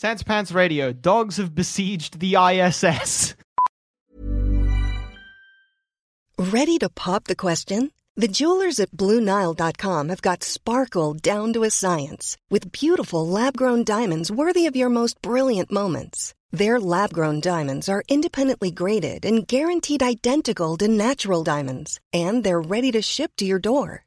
Sans Pants Radio. Dogs have besieged the ISS. Ready to pop the question? The jewelers at BlueNile.com have got sparkle down to a science with beautiful lab grown diamonds worthy of your most brilliant moments. Their lab grown diamonds are independently graded and guaranteed identical to natural diamonds, and they're ready to ship to your door.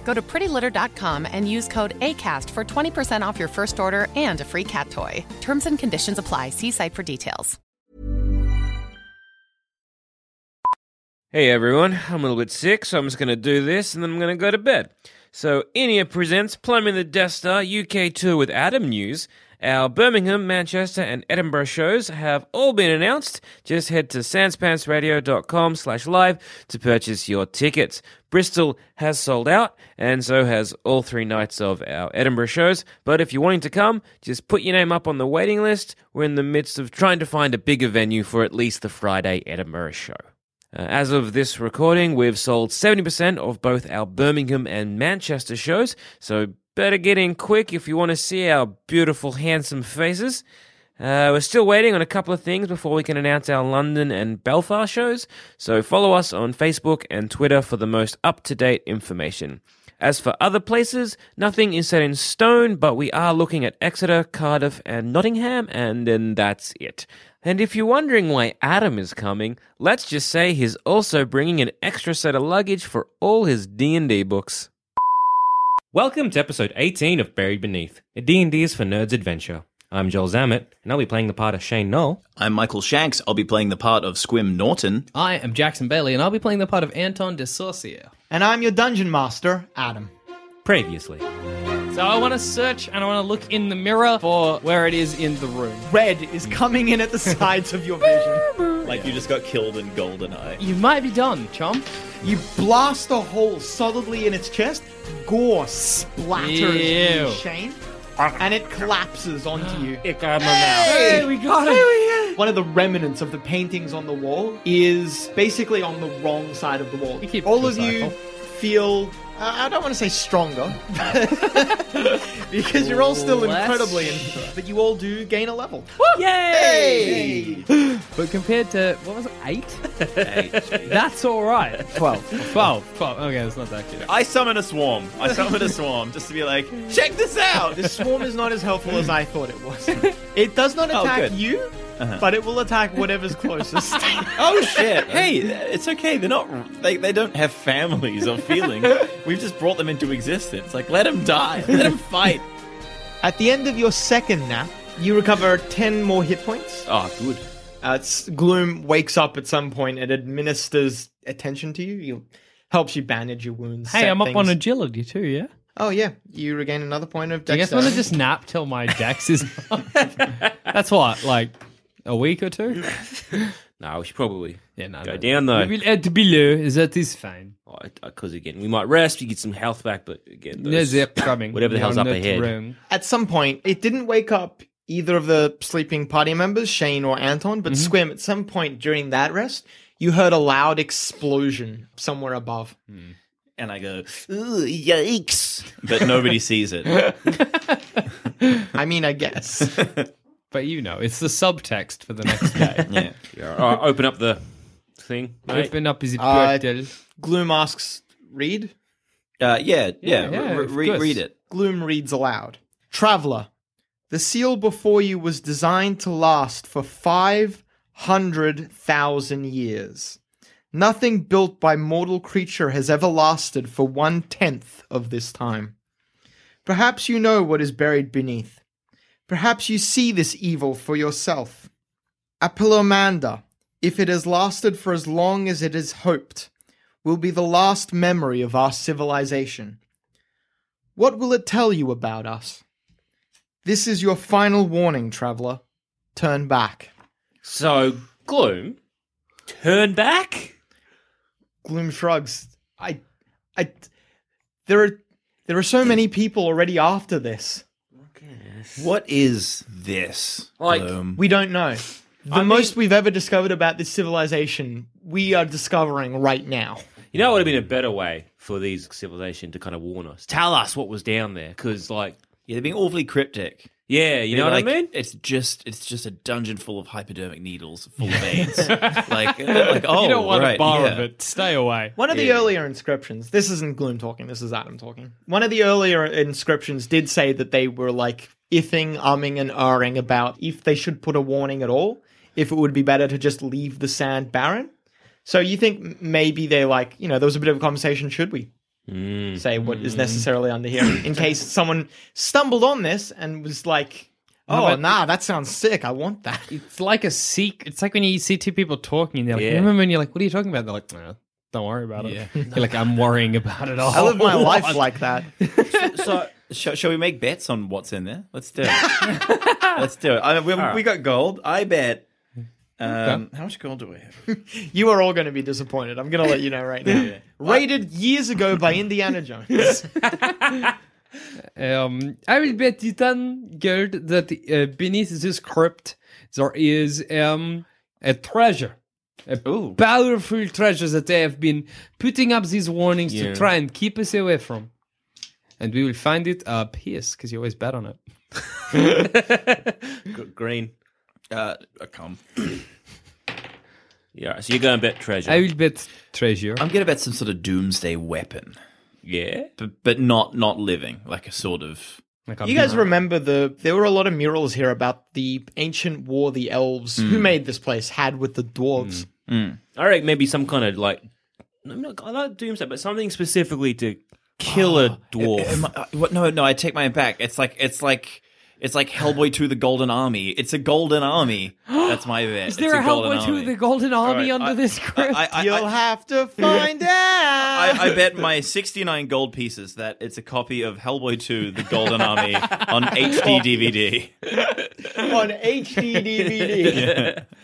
Go to prettylitter.com and use code ACAST for 20% off your first order and a free cat toy. Terms and conditions apply. See site for details. Hey everyone, I'm a little bit sick, so I'm just going to do this and then I'm going to go to bed. So, Inia presents Plumbing the Death Star UK tour with Adam News. Our Birmingham, Manchester, and Edinburgh shows have all been announced. Just head to sanspantsradio.com slash live to purchase your tickets. Bristol has sold out, and so has all three nights of our Edinburgh shows. But if you're wanting to come, just put your name up on the waiting list. We're in the midst of trying to find a bigger venue for at least the Friday Edinburgh show. Uh, as of this recording, we've sold 70% of both our Birmingham and Manchester shows, so better get in quick if you want to see our beautiful, handsome faces. Uh, we're still waiting on a couple of things before we can announce our London and Belfast shows, so follow us on Facebook and Twitter for the most up to date information. As for other places, nothing is set in stone, but we are looking at Exeter, Cardiff, and Nottingham, and then that's it. And if you're wondering why Adam is coming, let's just say he's also bringing an extra set of luggage for all his D&D books. Welcome to episode 18 of Buried Beneath, a D&D is for Nerds adventure. I'm Joel Zammit, and I'll be playing the part of Shane Knoll. I'm Michael Shanks. I'll be playing the part of Squim Norton. I am Jackson Bailey, and I'll be playing the part of Anton de Saucier. And I'm your dungeon master, Adam. Previously. So I want to search and I want to look in the mirror for where it is in the room. Red is coming in at the sides of your vision. Like you just got killed in GoldenEye. You might be done, chum. You blast a hole solidly in its chest, gore splatters Ew. you, Shane, and it collapses onto you. It got me Hey, we got it. One of the remnants of the paintings on the wall is basically on the wrong side of the wall. We keep All of the you feel. Uh, I don't want to say stronger, because you're all still Less incredibly, in, but you all do gain a level. Yay! But compared to, what was it, eight? That's all right. 12. 12. 12. Okay, that's not that good. I summon a swarm. I summon a swarm just to be like, check this out. The swarm is not as helpful as I thought it was. It does not Oh, attack good. you, but it will attack whatever's closest. oh shit! Hey, it's okay. They're not. They, they don't have families or feelings. We've just brought them into existence. Like, let them die. Let them fight. At the end of your second nap, you recover 10 more hit points. Oh, good. Uh, Gloom wakes up at some point and administers attention to you. You helps you bandage your wounds. Hey, I'm up on agility too, yeah? Oh yeah, you regain another point of Do you guys want dexterity. to just nap till my dex is That's what, like a week or two? No, we should probably Yeah, no. go no. down though. We will add below. That is fine. Because again, we might rest, you get some health back, but again, those- zip coming. whatever the hell's up ahead. wrong. At some point, it didn't wake up either of the sleeping party members, Shane or Anton, but Mm-hmm. Squim. At some point during that rest, you heard a loud explosion somewhere above. And I go, Ooh, yikes! But nobody sees it. I mean, I guess. But you know, it's the subtext for the next day. Yeah. Yeah, all right, open up the thing. mate. Open up his Uh, portal. Gloom asks, "Read." Uh, yeah, yeah. yeah, re- of re- course. read it. Gloom reads aloud Traveler, the seal before you was designed to last for 500,000 years. Nothing built by mortal creature has ever lasted for one tenth of this time. Perhaps you know what is buried beneath. Perhaps you see this evil for yourself. Apollomander, if it has lasted for as long as it is hoped, will be the last memory of our civilization. What will it tell you about us? This is your final warning, traveler. Turn back. So, Gloom, turn back? Gloom shrugs. I, I, there are, there are so many people already after this. What is this? Like, Gloom? We don't know. The I most mean- we've ever discovered about this civilization, we are discovering right now. You know, it would have been a better way for these civilization to kind of warn us, tell us what was down there, because, like, yeah, they're being awfully cryptic. yeah, you know They're what like, I mean? It's just it's just a dungeon full of hypodermic needles full of AIDS. like, like oh, you don't oh, want right, a bar yeah. of it. Stay away. One of the earlier inscriptions, this isn't Gloom talking, this is Adam talking. One of the earlier inscriptions did say that they were like ifing, umming, and erring about if they should put a warning at all, if it would be better to just leave the sand barren. So you think maybe they like, you know, there was a bit of a conversation, should we Mm. say what is mm. necessarily under here in case someone stumbled on this and was like, oh, but- nah, that sounds sick. I want that. It's like a seek. It's like when you see two people talking and they're like, Yeah. you remember when you're like, what are you talking about? They're like, "Nah, don't worry about it. You're like, I'm worrying about it all. I live my life like that. So, sh- shall we make bets on what's in there? Let's do it. Let's do it. I mean, we, we got gold. I bet. Um, How much gold do we have? You are all going to be disappointed. I'm going to let you know right now. Rated years ago by Indiana Jones. Um, I will bet you ten gold that uh, beneath this crypt there is um a treasure, a Ooh. powerful treasure that they have been putting up these warnings Yeah. to try and keep us away from, and we will find it up here because you always bet on it. Green. Uh, a come. Yeah, so you're going to bet treasure. I will bet treasure. I'm gonna bet some sort of doomsday weapon, yeah. but but not not living, like a sort of. Like a You guys mirror. remember the there were a lot of murals here about the ancient war the elves who made this place had with the dwarves. I reckon maybe some kind of like, no, no, I like doomsday, but something specifically to kill a dwarf. Am I- uh, what? No, no. I take mine back. It's like it's like it's like Hellboy 2 the Golden Army. It's a Golden Army. That's my bet. Is there it's a Golden Hellboy 2 the Golden Army All right, under I- this crypt? I, I, You'll I, have to find out. I, I bet my 69 gold pieces that it's a copy of Hellboy 2, The Golden Army on HD DVD. on HD DVD.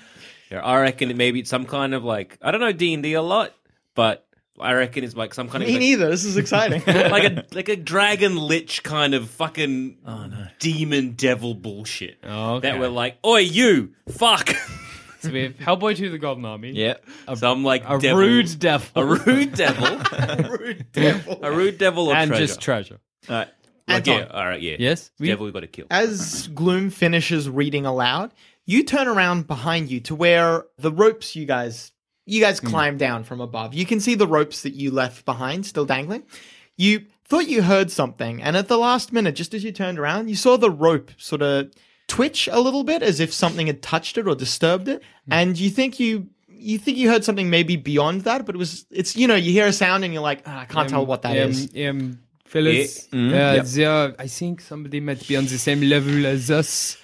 Yeah, I reckon it maybe it's some kind of like I don't know D and D a lot, but I reckon it's like some kind of Me like, neither. This is exciting. like a like a dragon lich kind of fucking oh, no. demon devil bullshit. Oh, okay. That we're like, oi you, fuck. So we have Hellboy 2 the Golden Army. Yeah. Some like A devil, rude devil. a rude devil, Rude devil. a rude devil or treasure. and treasure. just treasure. All right. Like, yeah, all right, yeah. Yes? We- devil we got to kill. As Gloom finishes reading aloud, you turn around behind you to where the ropes you guys you guys climb down from above. You can see the ropes that you left behind still dangling. You thought you heard something, and at the last minute, just as you turned around, you saw the rope sort of twitch a little bit as if something had touched it or disturbed it. And you think you you think you heard something maybe beyond that, but it was it's you know, you hear a sound and you're like, "Ah, I can't tell what that um, is. Um, fellas, Yeah. Mm, uh, yep. there- I think somebody might be on the same level as us.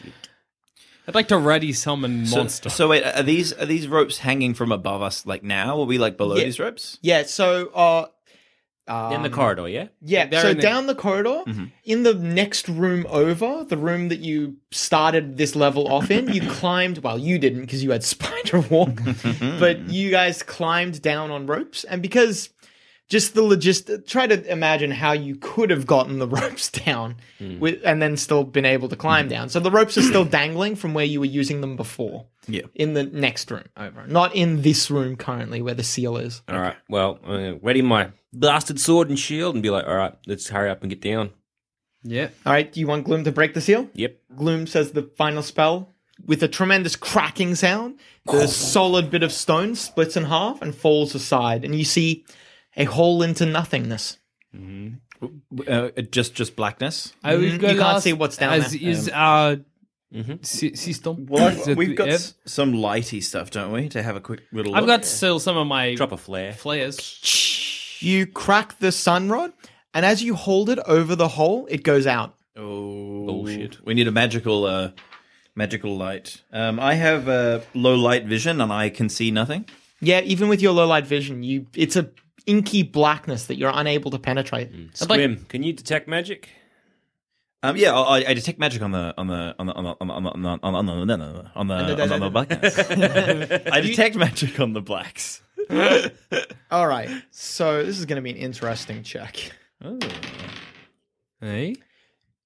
I'd like to ready summon So, monster. so wait, are these are these ropes hanging from above us like now? Are we like below Yeah. these ropes? Yeah, so uh In the um, corridor, yeah. Yeah, They're so the- down the corridor, in the next room over, the room that you started this level off in, you climbed. Well, you didn't because you had spider walk, but you guys climbed down on ropes, and because just the logist, try to imagine how you could have gotten the ropes down, with, and then still been able to climb down. So the ropes are still dangling from where you were using them before. Yeah. In the next room over, not in this room currently where the seal is. All right. Well, uh, ready my blasted sword and shield, and be like, all right, let's hurry up and get down. yeah. All right, do you want Gloom to break the seal? Yep. Gloom says the final spell with a tremendous cracking sound. The solid bit of stone splits in half and falls aside, and you see a hole into nothingness. Uh, just just blackness. I will Mhm. You can't last see what's down as there. is our Mhm. sy- system. Well, we've got have. s- some lighty stuff, don't we? To have a quick little. I've look? got still some of my Drop a flare. flares. You crack the sun rod, and as you hold it over the hole, it goes out. Oh Bullshit. We need a magical, uh, magical light. Um, I have uh, low light vision, and I can see nothing. Yeah, even with your low light vision, you it's a inky blackness that you're unable to penetrate. Mm. Squim, like, can you detect magic? Um, yeah, I, I, detect magic on the on the on the on the on the on the on the, on the, on the, on blackness. I detect magic on the blacks. All right, so this is going to be an interesting check. Oh. Hey,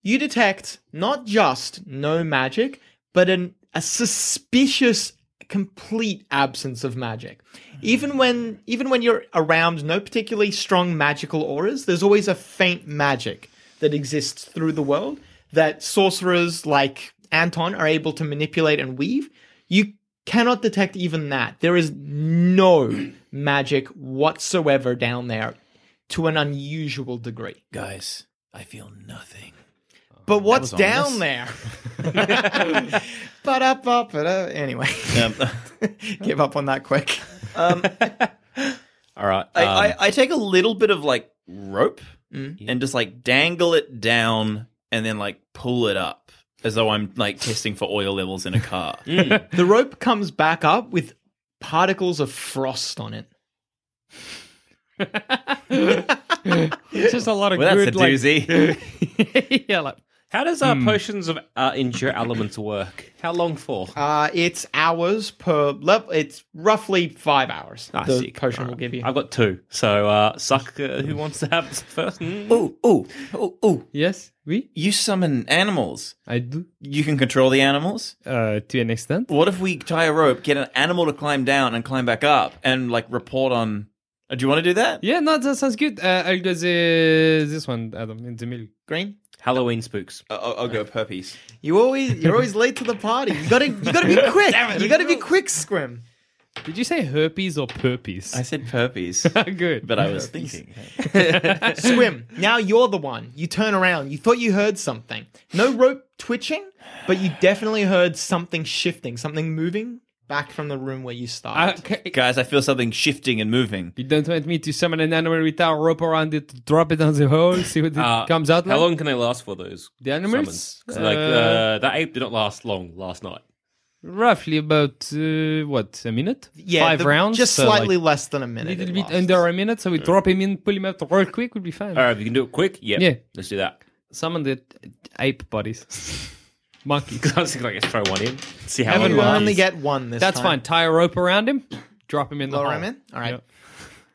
you detect not just no magic, but an, a suspicious complete absence of magic. Even when even when you're around no particularly strong magical auras, there's always a faint magic that exists through the world that sorcerers like Anton are able to manipulate and weave. You cannot detect even that. There is no magic whatsoever down there to an unusual degree. Guys, I feel nothing. But what's down there? but up, up, Anyway, Um, give up on that quick. um, All right. I, um, I, I take a little bit of like rope and just like dangle it down and then like pull it up as though I'm like testing for oil levels in a car. The rope comes back up with particles of frost on it. It's just a lot of Well, that's good a like doozy. yeah, like How does uh, potions of uh, endure elements work? How long for? Uh, it's hours per level. It's roughly five hours. Ah, the sick. potion All will give you. I've got two. So, uh, suck. Uh, who wants to have first? Mm. oh, oh, oh, oh. yes, we You summon animals. I do You can control the animals. uh, to an extent. What if we tie a rope, get an animal to climb down and climb back up and like report on. Uh, do you want to do that? Yeah, no, that sounds good. Uh, I'll go the, this one, Adam, in the middle. Green. Halloween spooks. Uh, I'll, I'll go puppies. You always you're always late to the party. You gotta you gotta be quick. You gotta be quick, Squim. Did you say herpes or purpies? I said puppies, good. but I was thinking. Swim. Now you're the one. You turn around. You thought you heard something. No rope twitching, but you definitely heard something shifting, something moving back from the room where you Uh, started. okay. Guys, I feel something shifting and moving. You don't want me to summon an animal with a rope around it, drop it on the hole, see what it Uh, comes out How like? long can they last for those? The animals? summons? 'Cause, like Uh, uh, that ape did not last long last night. Roughly about, uh, what, a minute? yeah, Five the- rounds? just so, slightly like, less than a a minute. little it bit lasts. under a minute, so we drop him in, pull him out real quick, would be fine. All right, if you can do it quick, yeah, Yeah. let's do that. Summon the ape bodies. Monkey. Because I was thinking, like, let's throw one in, see how Haven't long You it mind. lasts. only get one this That's time. fine. Tie a rope around him, drop him in the Lower hole. him in. All right, Yep.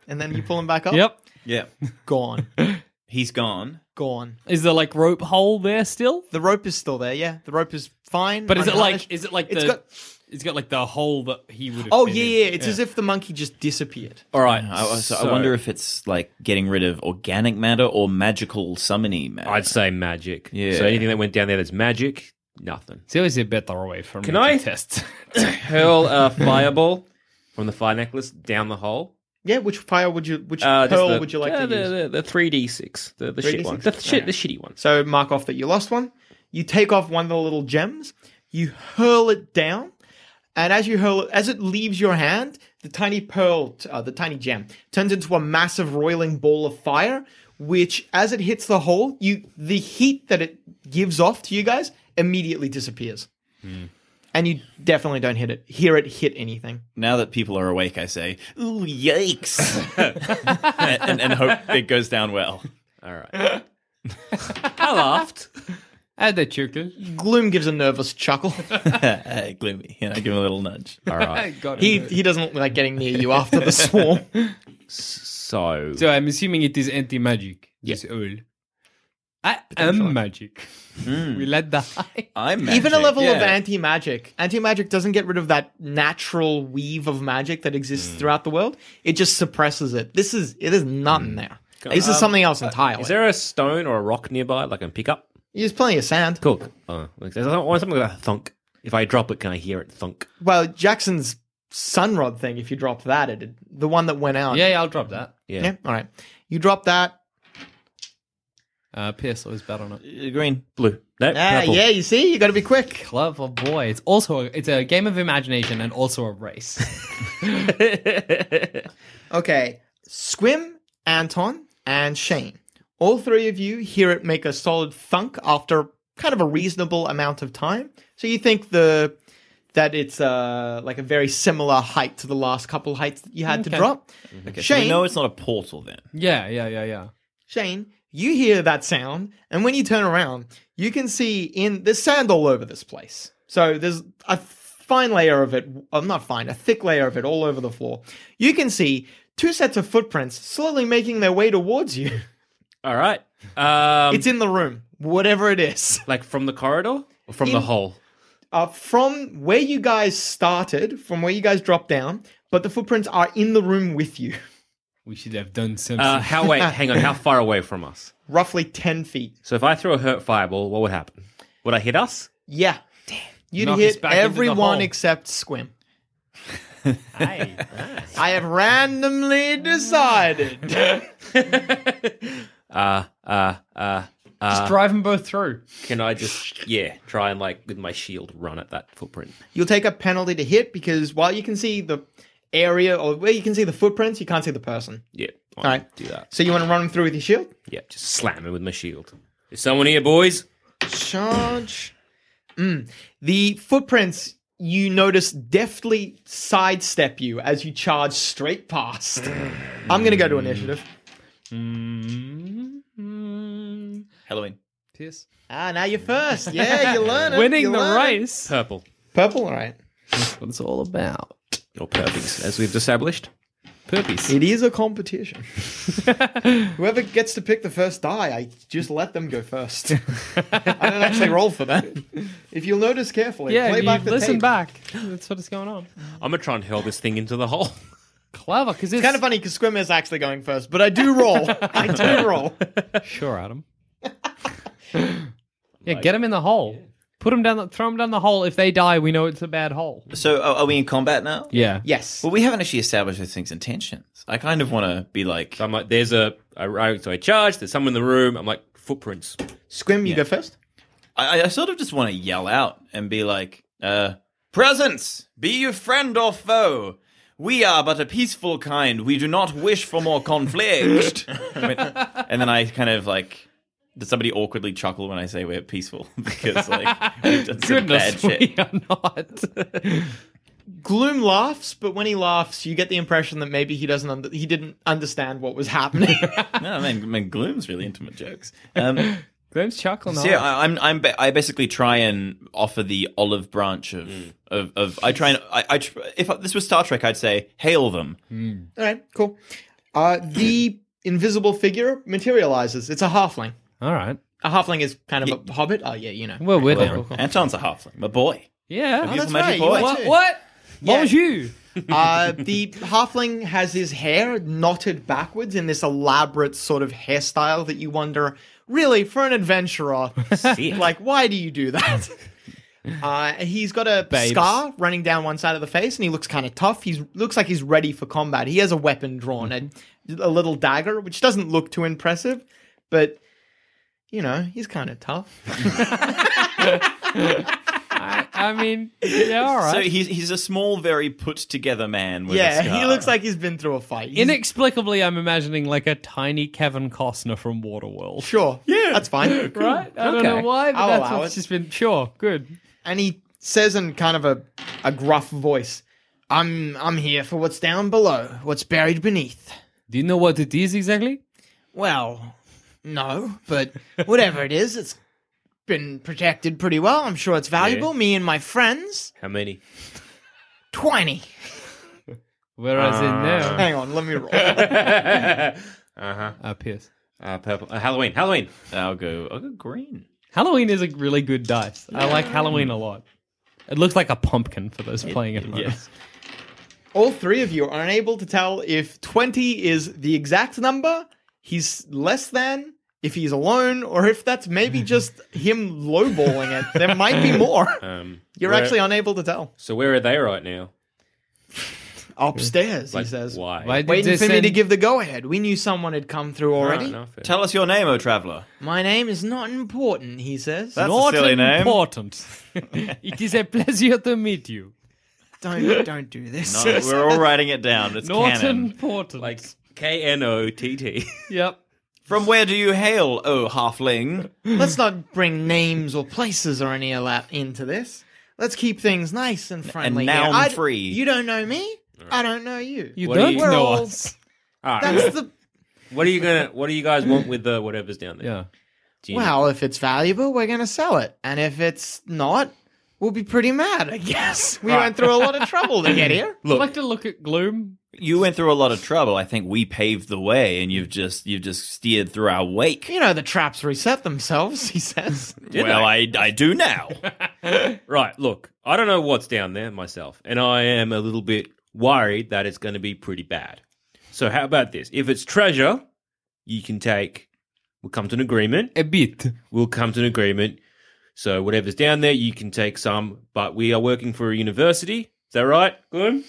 and then you pull him back up. Yep. Yeah, Gone. he's gone. Gone. Is there like rope hole there still? The rope is still there. Yeah, the rope is fine. But is it like is it like It's the got- it's got like the hole that he would have Oh been yeah, in. yeah. It's as if the monkey just disappeared. All right, I, so, so I wonder if it's like getting rid of organic matter or magical summoning matter. I'd say magic. Yeah. So anything that went down there that's magic, nothing. It's always a better way for Can me I- test. Hurl a fireball from the fire necklace down the hole. Yeah. Which fire would you? Which Uh, just pearl the- would you like uh, to the, use? The, the 3d6, the, the shit 3d6? one. The, shit, the shitty one. So mark off that you lost one. You take off one of the little gems. You hurl it down, and as you hurl it, as it leaves your hand, the tiny pearl, uh, the tiny gem, turns into a massive roiling ball of fire. Which, as it hits the hole, you the heat that it gives off to you guys immediately disappears, hmm. and you definitely don't hit it. Hear it hit anything. now that people are awake, I say, "Ooh, yikes!" and, and, and hope it goes down well. All right. I laughed. Add that chuckle. Gloom gives a nervous chuckle. Gloomy, and I give him a little nudge. All right. He he doesn't like getting near you after the swarm. So, So I'm assuming it is anti magic. Yes, all. I am magic. Hmm. We let die. I'm Even a magic, level of anti magic. Anti magic doesn't get rid of that natural weave of magic that exists hmm. throughout the world. It just suppresses it. This is it is nothing hmm. there. This is something else um, uh, entirely. is there a stone or a rock nearby that I can pick up? There's plenty of sand. Cool. Uh, like, there's something like a thunk. If I drop it, can I hear it thunk? Well, Jackson's sunrod thing. If you drop that, it the one that went out. Yeah, yeah, I'll drop that. Yeah. Yeah. All right. You drop that. Uh, Pierce always bet on it. Uh, Green. Blue. No, Ah, purple. yeah, you see, you got to be quick. Clever boy. It's also a, it's a game of imagination and also a race. Okay, Squim, Anton, and Shane. All three of you hear it make a solid thunk after kind of a reasonable amount of time. So you think the that it's uh like a very similar height to the last couple heights that you had to drop. Okay, so we Shane, know it's not a portal then. yeah, yeah, yeah, yeah. Shane, you hear that sound, and when you turn around, you can see in there's sand all over this place. So there's a fine layer of it, well, not fine, a thick layer of it all over the floor. You can see two sets of footprints slowly making their way towards you. All right. Um, it's in the room, whatever it is. like from the corridor or from the In- hole. Uh, from where you guys started, from where you guys dropped down, but the footprints are in the room with you, We should have done something. Uh, how wait? hang on. How far away from us? roughly 10 feet. So if I throw a hurt fireball, what would happen? Would I hit us? Yeah. Damn. You'd Knock us hit back into the everyone hole. except Squim. Hey, I have randomly decided. Uh, uh, uh, just drive them both through. can I just yeah try and like with my shield run at that footprint? You'll take a penalty to hit because while you can see the area or where you can see the footprints, you can't see the person. Yeah. I'll All right. Do that. So you want to run them through with your shield? Yeah. Just slam him with my shield. Is someone here, boys? Charge. Mm. The footprints you notice deftly sidestep you as you charge straight past. I'm gonna go to initiative. Halloween. Pierce. Ah, now you're first. Yeah, you learn it. Winning you the learn it. race. Purple Purple, all right. That's what it's all about. Or purpies, as we've established. Purpies. It is a competition. Whoever gets to pick the first die, I just let them go first. I don't actually roll for that. If you'll notice carefully, Yeah, play back the listen tape. back. That's what is going on. I'm gonna try and hurl this thing into the hole. Clever, because it's, It's kind of funny because Squim is actually going first, but I do roll. I do roll. Sure, Adam. yeah, get him in the hole. Put them down. The, throw them down the hole. If they die, we know it's a bad hole. So are, are we in combat now? Yeah. Yes. Well, we haven't actually established this thing's intentions. I kind of want to be like, So I'm like, there's a, I, I- so I charge. There's someone in the room. I'm like, footprints. Squim, you go first. I, I sort of just want to yell out and be like, uh, presence, be you friend or foe. We are but a peaceful kind. We do not wish for more conflict. And then I kind of like, does somebody awkwardly chuckle when I say we're peaceful? because like, we've done some bad Goodness, shit. we are not. Gloom laughs, but when he laughs, you get the impression that maybe he doesn't. Under- he didn't understand what was happening. No, I mean, I mean, Gloom's really intimate jokes. Um, Glenn's chuckling. So yeah, I, I'm I'm ba- I basically try and offer the olive branch of of, of I try and I, I tr- if this was Star Trek, I'd say hail them. All right, cool. Uh, the invisible figure materializes. It's a halfling. All right. A halfling is kind of a hobbit. Oh yeah, you know. Well, we're Cool, down. cool, cool. Anton's a halfling, my boy. Yeah. Have you- that's magic right, boy. you are What? too. What? Yeah. Bonjour. Uh, the halfling has his hair knotted backwards in this elaborate sort of hairstyle that you wonder, really, for an adventurer, like, why do you do that? Uh, he's got a Babes. scar running down one side of the face, and he looks kind of tough. He looks like he's ready for combat. He has a weapon drawn, a, a little dagger, which doesn't look too impressive, but you know, he's kind of tough. I, I mean, yeah, all So he's he's a small, very put together man. With a yeah, scar. he looks like he's been through a fight. He's- Inexplicably, I'm imagining like a tiny Kevin Costner from Waterworld. sure, yeah, that's fine. Right? I don't know why, but I'll that's allow what's it. just been. Sure, good. and he says in kind of a, a gruff voice, I'm I'm here for what's down below, what's buried beneath. Do you know what it is exactly? Well, no, but whatever it is, it's been protected pretty well. I'm sure it's valuable. Me and my friends. How many? Twenty. Whereas in now, Hang on, let me roll. uh, huh. Pierce. Uh, purple. Uh, Halloween. Halloween. I'll go. I'll go green. Halloween is a really good dice. I like Halloween a lot. It looks like a pumpkin for those playing at home. Yes. All three of you are unable to tell if 20 is the exact number, he's less than, if he's alone, or if that's maybe just him lowballing it. There might be more. Um, You're where- actually unable to tell. So where are they right now? Upstairs, Like, he says. why? Why did Waiting they for me to give the go ahead. We knew someone had come through already. No, no, fair. Tell us your name, O traveler. My name is not important, he says. That's Not a silly name. important. it is a pleasure to meet you. Don't don't do this. No, we're all writing it down. It's Not canon. important. like K N O T T. yep. From where do you hail, O halfling? Let's not bring names or places or any of that into this. Let's keep things nice and friendly. here. noun I- free. You don't know me. I don't know you. You What do don't you- We're know all- us. All right. That's the What are you gonna? What do you guys want with the whatever's down there? Yeah. Do you know? well. If it's valuable, we're gonna sell it, and if it's not, we'll be pretty mad. I guess we went through a lot of trouble to get here. I'd like to look at Gloom. You went through a lot of trouble. I think we paved the way, and you've just you've just steered through our wake. You know the traps reset themselves. He says. Did well, they? I I do now. Right. Look, I don't know what's down there myself, and I am a little bit worried that it's going to be pretty bad. So how about this? If it's treasure, you can take. We'll come to an agreement. A bit. We'll come to an agreement. So whatever's down there, you can take some. But we are working for a university. Is that right, Gloom?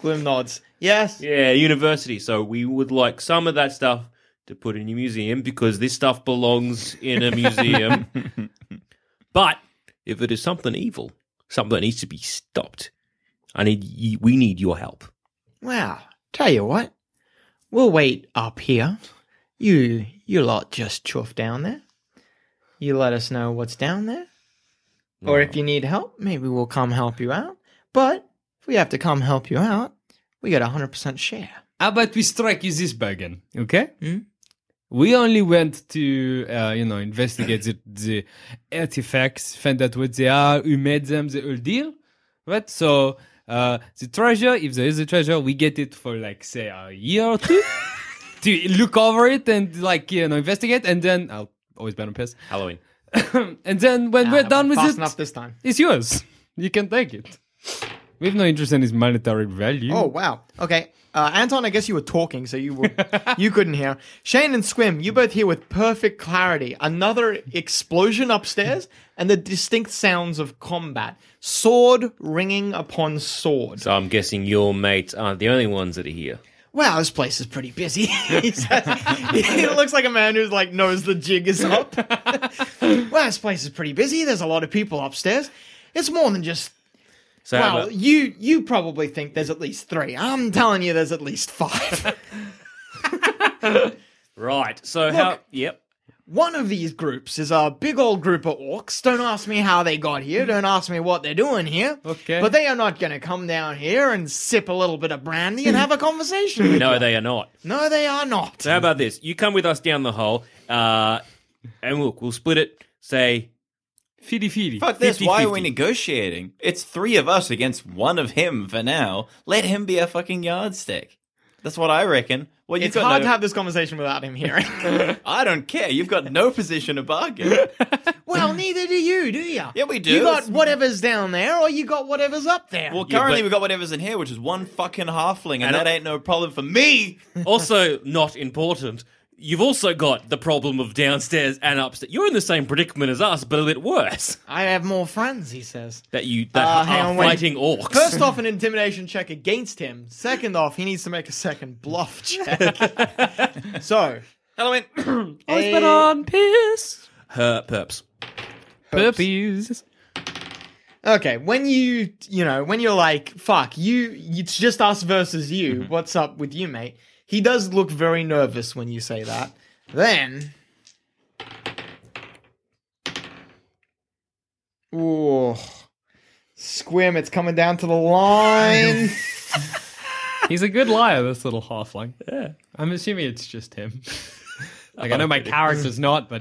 Gloom nods. Yes. Yeah, university. So we would like some of that stuff to put in your museum because this stuff belongs in a museum. but if it is something evil, something that needs to be stopped, I need we need your help. Well, tell you what, we'll wait up here. You, you lot just chuff down there. You let us know what's down there. Or if you need help, maybe we'll come help you out. But if we have to come help you out, we get a 100% share. How about we strike you this bargain, okay? Hmm? We only went to, uh, you know, investigate the, the artifacts, find out what they are, who made them, the whole deal, right? So, uh, the treasure, if there is a treasure, we get it for like, say, a year or two to look over it and like, you know, investigate, and then I'll always bet on piss. Halloween. and then when we're Ah, done with fast it, enough this time. it's yours. You can take it. We have no interest in its monetary value. Oh wow. Okay, uh, Anton. I guess you were talking, so you were you couldn't hear. Shane and Squim, you both hear with perfect clarity another explosion upstairs and the distinct sounds of combat, sword ringing upon sword. So I'm guessing your mates aren't the only ones that are here. Wow, this place is pretty busy. he says. he looks like a man who's like knows the jig is up. well, this place is pretty busy. There's a lot of people upstairs. It's more than just. So Well, about- you you probably think there's at least three. I'm telling you, there's at least five. right. So how? Yep. One of these groups is a big old group of orcs. Don't ask me how they got here. Don't ask me what they're doing here. Okay. But they are not going to come down here and sip a little bit of brandy and have a conversation with No, you. they are not. No, they are not. So how about this? You come with us down the hole, uh, and look, we'll split it. Say Feedy feedy. Fuck this. Why are we negotiating? It's three of us against one of him for now. Let him be a fucking yardstick. That's what I reckon. Well, you've It's got hard no- to have this conversation without him hearing. I don't care. You've got no position to bargain. well, neither do you, do you? Yeah, we do. You got It's- whatever's down there, or you got whatever's up there. Well, Yeah, currently but- we've got whatever's in here, which is one fucking halfling, and, And that I- ain't no problem for me. also not important. You've also got the problem of downstairs and upstairs. You're in the same predicament as us, but a bit worse. I have more friends, he says. That you that Uh, are hang on, wait. fighting orcs. First off, an intimidation check against him. Second off, he needs to make a second bluff check. so, Halloween. Always a- been on piss. Her perps. Puppies. Okay, when you you know when you're like fuck you, it's just us versus you. Mm-hmm. What's up with you, mate? He does look very nervous when you say that. Then, ooh, squim. It's coming down to the line. He's a good liar, this little halfling. Yeah. I'm assuming it's just him. like, I know my character's not, but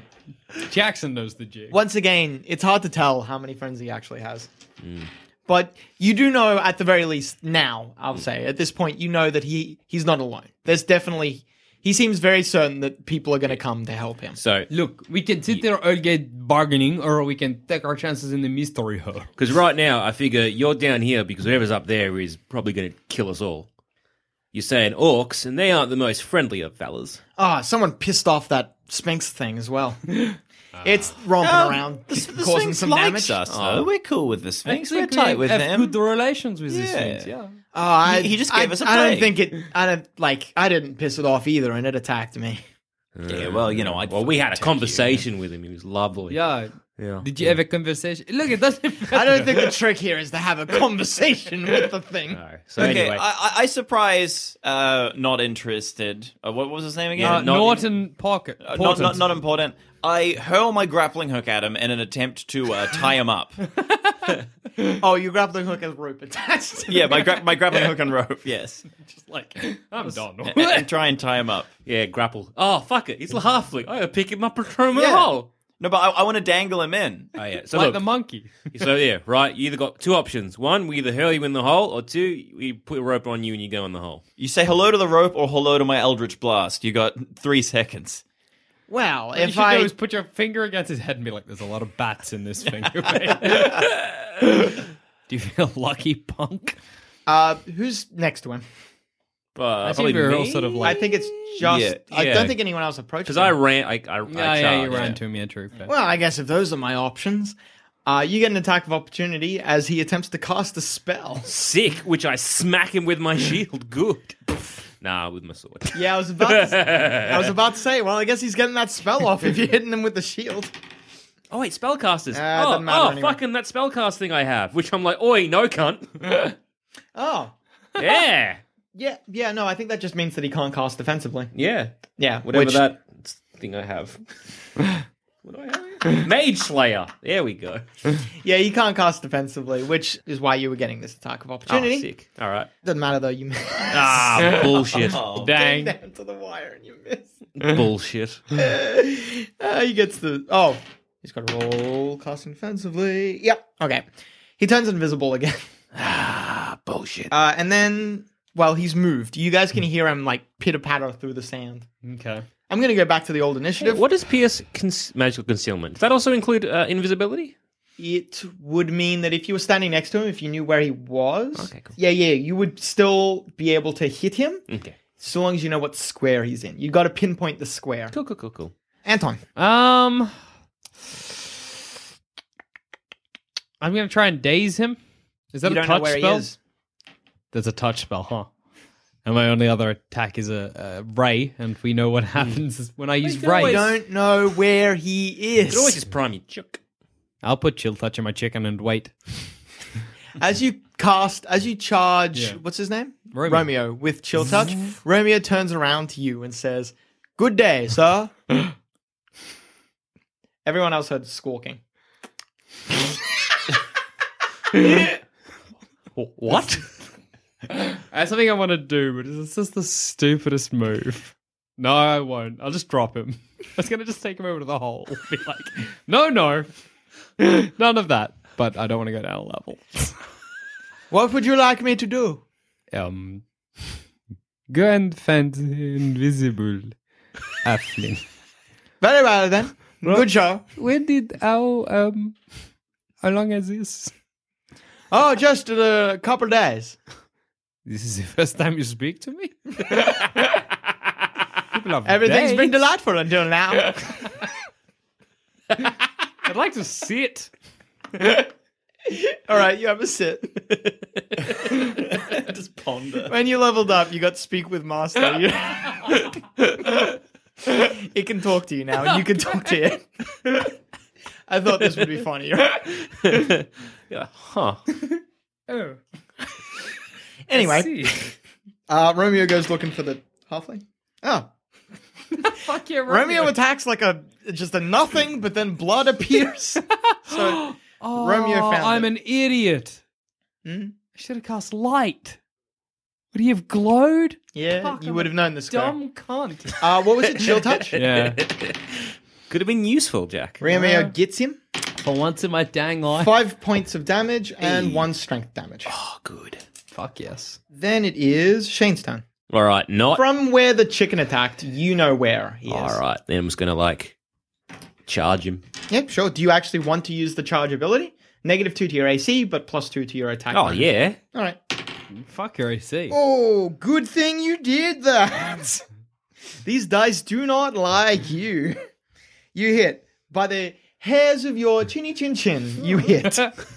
Jackson knows the jig. Once again, it's hard to tell how many friends he actually has. Mm. But you do know, at the very least, now I'll say at this point, you know that he he's not alone. There's definitely he seems very certain that people are going to come to help him. So, Look, we can sit there all get bargaining, or we can take our chances in the mystery hole. because right now I figure you're down here because whoever's up there is probably going to kill us all. You're saying orcs, and they aren't the most friendly of fellas. Ah, someone pissed off that Sphinx thing as well. Uh, it's romping around, The, the causing Sphinx some likes damage. us, though. Oh, we're cool with the I Sphinx. We're tight with have him. good relations with this Yeah. Sphinx, yeah. Oh, I, He- he just I- gave us a I don't plague. think it. I don't like. I didn't piss it off either, and it attacked me. Yeah, well, you know, I Well, we had a conversation with him. He was lovely. Yeah. Yeah. Did you have a conversation? Look, it doesn't. I don't think the trick here is to have a conversation with the thing. No. So Okay, anyway, I, I, I surprise. Uh, not interested. Uh, what was his name again? Uh, not- Norton Pocket. Uh, not, not not important. I hurl my grappling hook at him in an attempt to uh, tie him up. Oh, you grab the hook as rope attached. to yeah, my gra- my grappling hook and rope. Yes, Just like I'm done. and, and try and tie him up. yeah, grapple. Oh fuck it, he's a halfling. I gotta pick him up and throw him in Yeah. the hole. No, but I, I want to dangle him in. Oh yeah. So like look, the monkey. so yeah, right. You either got two options. One, we either hurl you in the hole, or two, we put a rope on you and you go in the hole. You say hello to the rope or hello to my eldritch blast. You got three seconds. Well, What you if should I do is put your finger against his head and be like, "There's a lot of bats in this finger." do you feel lucky, punk? uh, who's next to him? Uh, I think we were all sort of I like. think it's just. Yeah, I yeah. don't think anyone else approached. because him. I ran. I, I, I Yeah, yeah, you charged. ran to him. Yeah, true. fair. Well, I guess if those are my options, uh, you get an attack of opportunity as he attempts to cast a spell. Sick, which I smack him with my shield. Good. nah, with my sword. Yeah, I was about. To, I was about to say. Well, I guess he's getting that spell off if you're hitting him with the shield. Oh wait, spellcasters. Uh, oh, doesn't matter oh anyway. fucking that spellcast thing I have, which I'm like, oi, no cunt. Oh, yeah, yeah, yeah. No, I think that just means that he can't cast defensively. yeah. Yeah, Whatever which- that thing I have. what do I have? Mage Slayer. There we go. Yeah, he can't cast defensively, which is why you were getting this attack of Oh, opportunity. sick. All right. Doesn't matter though. You Ah, bullshit. Dang. down to the wire and you miss. bullshit. Uh, he gets the. Oh, he's got to roll casting defensively. Yep. Okay. He turns invisible again. Ah, bullshit. Uh, and then, well, he's moved. You guys can hear him like pitter patter through the sand. Okay. I'm going to go back to the old initiative. what does PS magical concealment? Does that also include uh, invisibility? It would mean that if you were standing next to him, if you knew where he was, Okay, cool. yeah, yeah, you would still be able to hit him, Okay. so long as you know what square he's in. You got to pinpoint the square. Cool, cool, cool, cool. Anton, Um, I'm gonna try and daze him. Is that you a don't know touch where spell? he is. There's a touch spell, huh? And my only other attack is a, a ray, and we know what hmm. happens when I use ray. You always- don't know where he You is. could always just prime your chuck. I'll put chill touch on my chicken and wait. As you cast, as you charge, Yeah. what's his name? Romeo. with chill mm-hmm. touch. Romeo turns around to you and says, "Good day, sir." Everyone else heard squawking. What? That's something I want to do, but it's just the stupidest move. No, I won't. I'll just drop him. I was gonna just take him over to the hole. Be like, no, no, none of that. But I don't want to go down a level. What would you like me to do? Um, go and find invisible halfling. Very well then. Good job. When did how um how long is this? Oh, just a couple days. This is the first time you speak to me. People have Everything's been delightful until now. I'd like to sit. All right, you have a sit. Just ponder. When you leveled up, you got speak with master. You- it can talk to you now, and you can talk to it. I thought this would be funny. yeah. Huh. Oh, Anyway, uh, Romeo goes looking for the halfling. Oh, fuck yeah, Romeo attacks like a just a nothing, but then blood appears. so Oh, Romeo found I'm it. an idiot. Hmm? I should have cast light. Would he have glowed? yeah, Fuck, you I'm would have known the square. Dumb cunt. Uh, what was it? Chill touch. yeah. Could have been useful, Jack. Romeo gets him For once in my dang life. five points of damage and one strength damage. Oh, good. Fuck yes. Then it is Shane's turn. All right, not. From where the chicken attacked, you know where he is. All right, then I'm just gonna like charge him. Yep, sure. Do you actually want to use the charge ability? Negative two to your AC, but plus two to your attack. Oh bonus. yeah. All right. Fuck your AC. Oh, good thing you did that. These dice do not like you. You hit by the hairs of your chinny chin chin. You hit.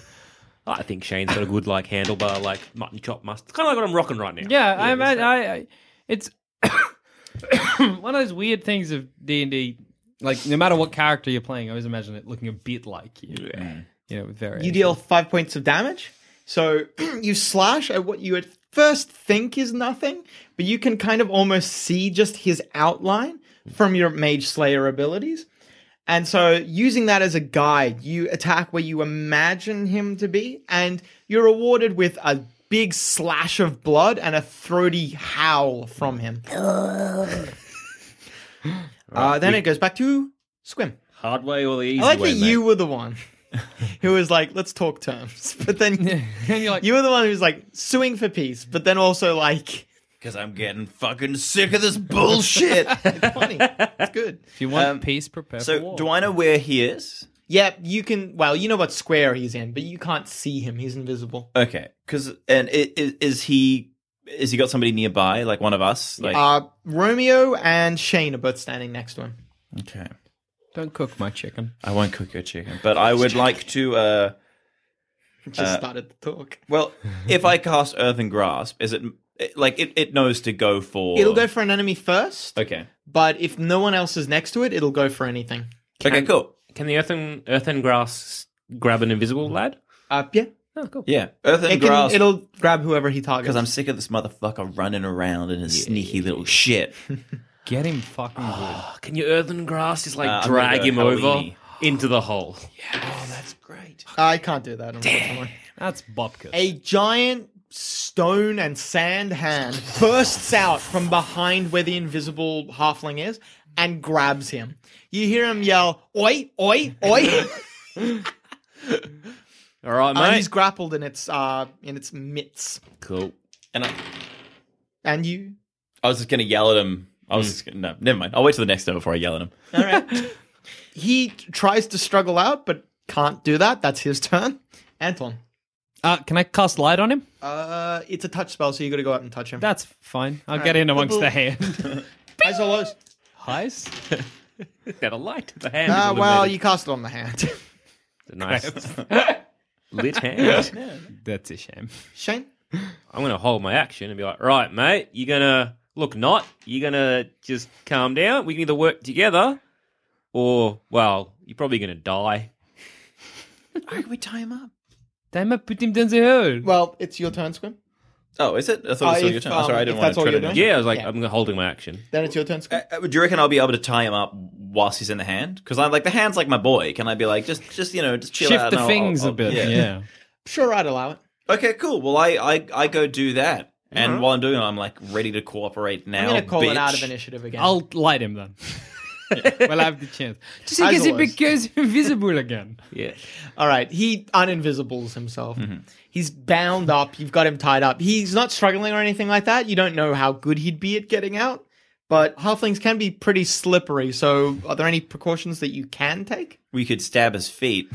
I think Shane's got a good like handlebar, like mutton chop must. It's kind of like what I'm rocking right now. Yeah, I there's imagine that. I, I it's one of those weird things of D and D. Like no matter what character you're playing, I always imagine it looking a bit like you. Mm. You know, with variation. You deal five points of damage. So you slash at what you at first think is nothing, but you can kind of almost see just his outline from your Mage Slayer abilities. And so, using that as a guide, you attack where you imagine him to be, and you're rewarded with a big slash of blood and a throaty howl from him. uh, then it goes back to Squim. hard way or the easy I like way. that mate? you were the one who was like, let's talk terms. But then and you're like, you were the one who was like suing for peace, but then also like, Because I'm getting fucking sick of this bullshit. it's funny. It's good. if you want Um, peace, prepare for so, war. do I know where he is? Yeah, you can, well, you know what square he's in, but you can't see him. He's invisible. Okay, because and i- i- is he is he got somebody nearby, like one of us? Like, Uh, Romeo and Shane are both standing next to him. okay, Don't cook my chicken. I won't cook your chicken, but I would like to. uh Just Uh, started to talk. Well, if I cast Earthen Grasp, is it it- like it, it knows to go for? It'll go for an enemy first, Okay. but if no one else is next to it, it'll go for anything. Okay. Cool. Can the earthen earthen grasp grab an invisible lad? Uh, yeah. Oh, cool. Yeah. Earthen It can, it'll grab whoever he targets. Because I'm sick of this motherfucker running around in his sneaky little shit. Get him fucking good. Oh, Can you earthen grasp just like Uh, I'm drag gonna him go over Halloweeny. into the hole? Yeah. Oh, that's great. I can't do that, unfortunately. That's Bobkus. A giant stone and sand hand bursts out from behind where the invisible halfling is and grabs him. You hear him yell, Oi, oi, oi! All right, mate. he's grappled in its uh in its mitts. cool. And I, And you I was just gonna yell at him. I was just gonna, no, never mind. I'll wait till the next turn before I yell at him. All right. he tries to struggle out, but can't do that. That's his turn. Anton. Uh, can I cast light on him? Uh, it's a touch spell, so you got to go out and touch him. That's fine. I'll All get right. in amongst the hand. Highs or lows? Highs? Got a light. The hand. Ah, is well, illuminated. you cast it on the hand. The nice lit hand. That's a shame. Shane. I'm gonna hold my action and be like, right, mate, you're gonna look not. You're gonna just calm down. We can either work together, or well, you're probably gonna die. Why can we tie him up? Damn it, put him down the hole. Well, it's your turn, Squim. Oh, is it? I thought it Uh, was still if, your turn. um, Sorry, I didn't want that's to all tread you're doing. Yeah, I was like, Yeah. I'm holding my action. Then it's your turn, Squim. Uh, do you reckon I'll be able to tie him up whilst he's in the hand? Because I'm like the hand's like my boy. Can I be like just just you know just chill Shift out? the and I'll- things I'll- a bit. yeah. Yeah. Sure, I'd allow it. Okay, cool. Well, I I, I go do that, and while I'm doing it, I'm like ready to cooperate now. I'm going to call it out of bitch. initiative again. I'll light him then. well, I have the chance. Just in case he becomes invisible again. Yeah. All right, he uninvisibles himself. Mm-hmm. He's bound up. You've got him tied up. He's not struggling or anything like that. You don't know how good he'd be at getting out, but halflings can be pretty slippery. So, are there any precautions that you can take? We could stab his feet.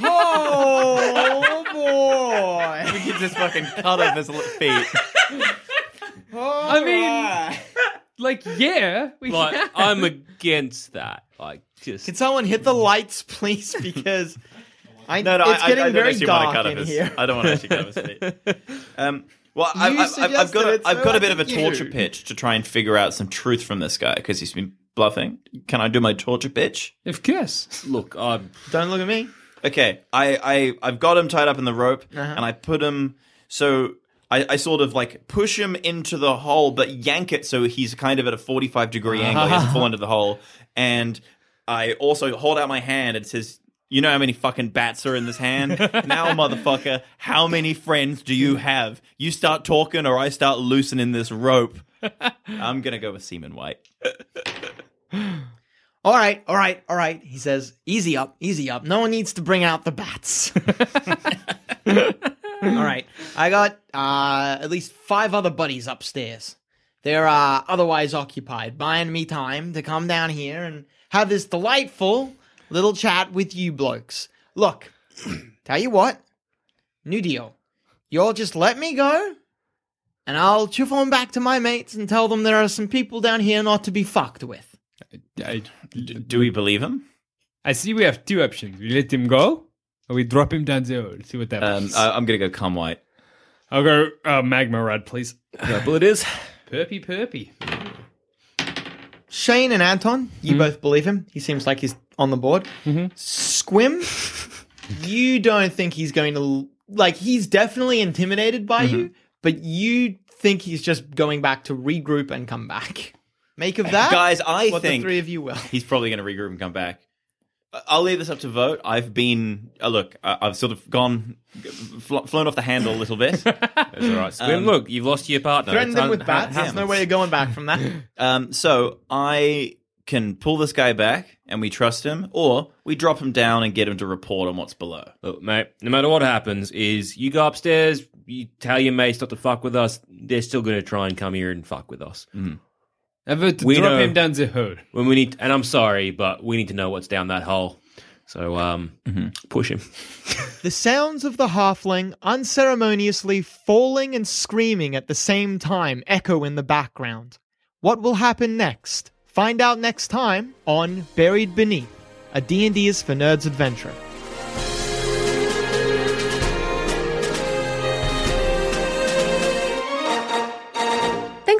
Oh boy! we could just fucking cut off his feet. I mean, like, yeah. We Like, can. I'm against that. Like, just Can someone hit the lights, please? Because I, No, no, it's I, getting I, I don't very actually want to dark cut off in his. here. I don't want to actually cut off his feet. Um, well, I, You I, I've, I've suggested got it, a, I've so got I a bit of a think you torture pitch to try and figure out some truth from this guy because he's been bluffing. Can I do my torture pitch? Of course. look. I'm Don't look at me. Okay, I, I I've got him tied up in the rope, Uh-huh. and I put him so I, I sort of like push him into the hole, but yank it so he's kind of at a forty-five degree uh-huh. angle. He doesn't fall into the hole, and I also hold out my hand. It says, "You know how many fucking bats are in this hand? now, motherfucker, how many friends do you have? You start talking, or I start loosening this rope." I'm gonna go with Seaman White. All right, all right, all right. He says, "Easy up, easy up. No one needs to bring out the bats." all right, I got uh, at least five other buddies upstairs. They're uh, otherwise occupied, buying me time to come down here and have this delightful little chat with you blokes. Look, tell you what, new deal. You'll just let me go, and I'll chuff on back to my mates and tell them there are some people down here not to be fucked with. I, Do we believe him? I see we have two options. We let him go, or we drop him down the hole. See what Um, happens. I, I'm gonna go cum white. I'll go uh, magma rad, please. Purple it is. Perpy, perpy. Shane and Anton, Mm-hmm. you both believe him. He seems like he's on the board. Squim, you don't think he's going to like. He's definitely intimidated by you, Mm-hmm. but you think he's just going back to regroup and come back. Make of that, Guys, I what think the three of you will. he's probably going to regroup and come back. I- I'll leave this up to vote. I've been uh, look. I- I've sort of gone fl- flown off the handle a little bit. That's all right. Squim, Um, look, you've lost your partner. Threaten It's them un- with bats. ha- There's no happens. way of going back from that. um, so I can pull this guy back, and we trust him, or we drop him down and get him to report on what's below. Look, mate, no matter what happens, is you go upstairs, you tell your mates not to fuck with us, they're still going to try and come here and fuck with us. I vote to We drop know- him down the hole. When we need, and I'm sorry, but we need to know what's down that hole. So, um, push him. The sounds of the halfling unceremoniously falling and screaming at the same time echo in the background. What will happen next? Find out next time on Buried Beneath, a D&D is for Nerds adventure.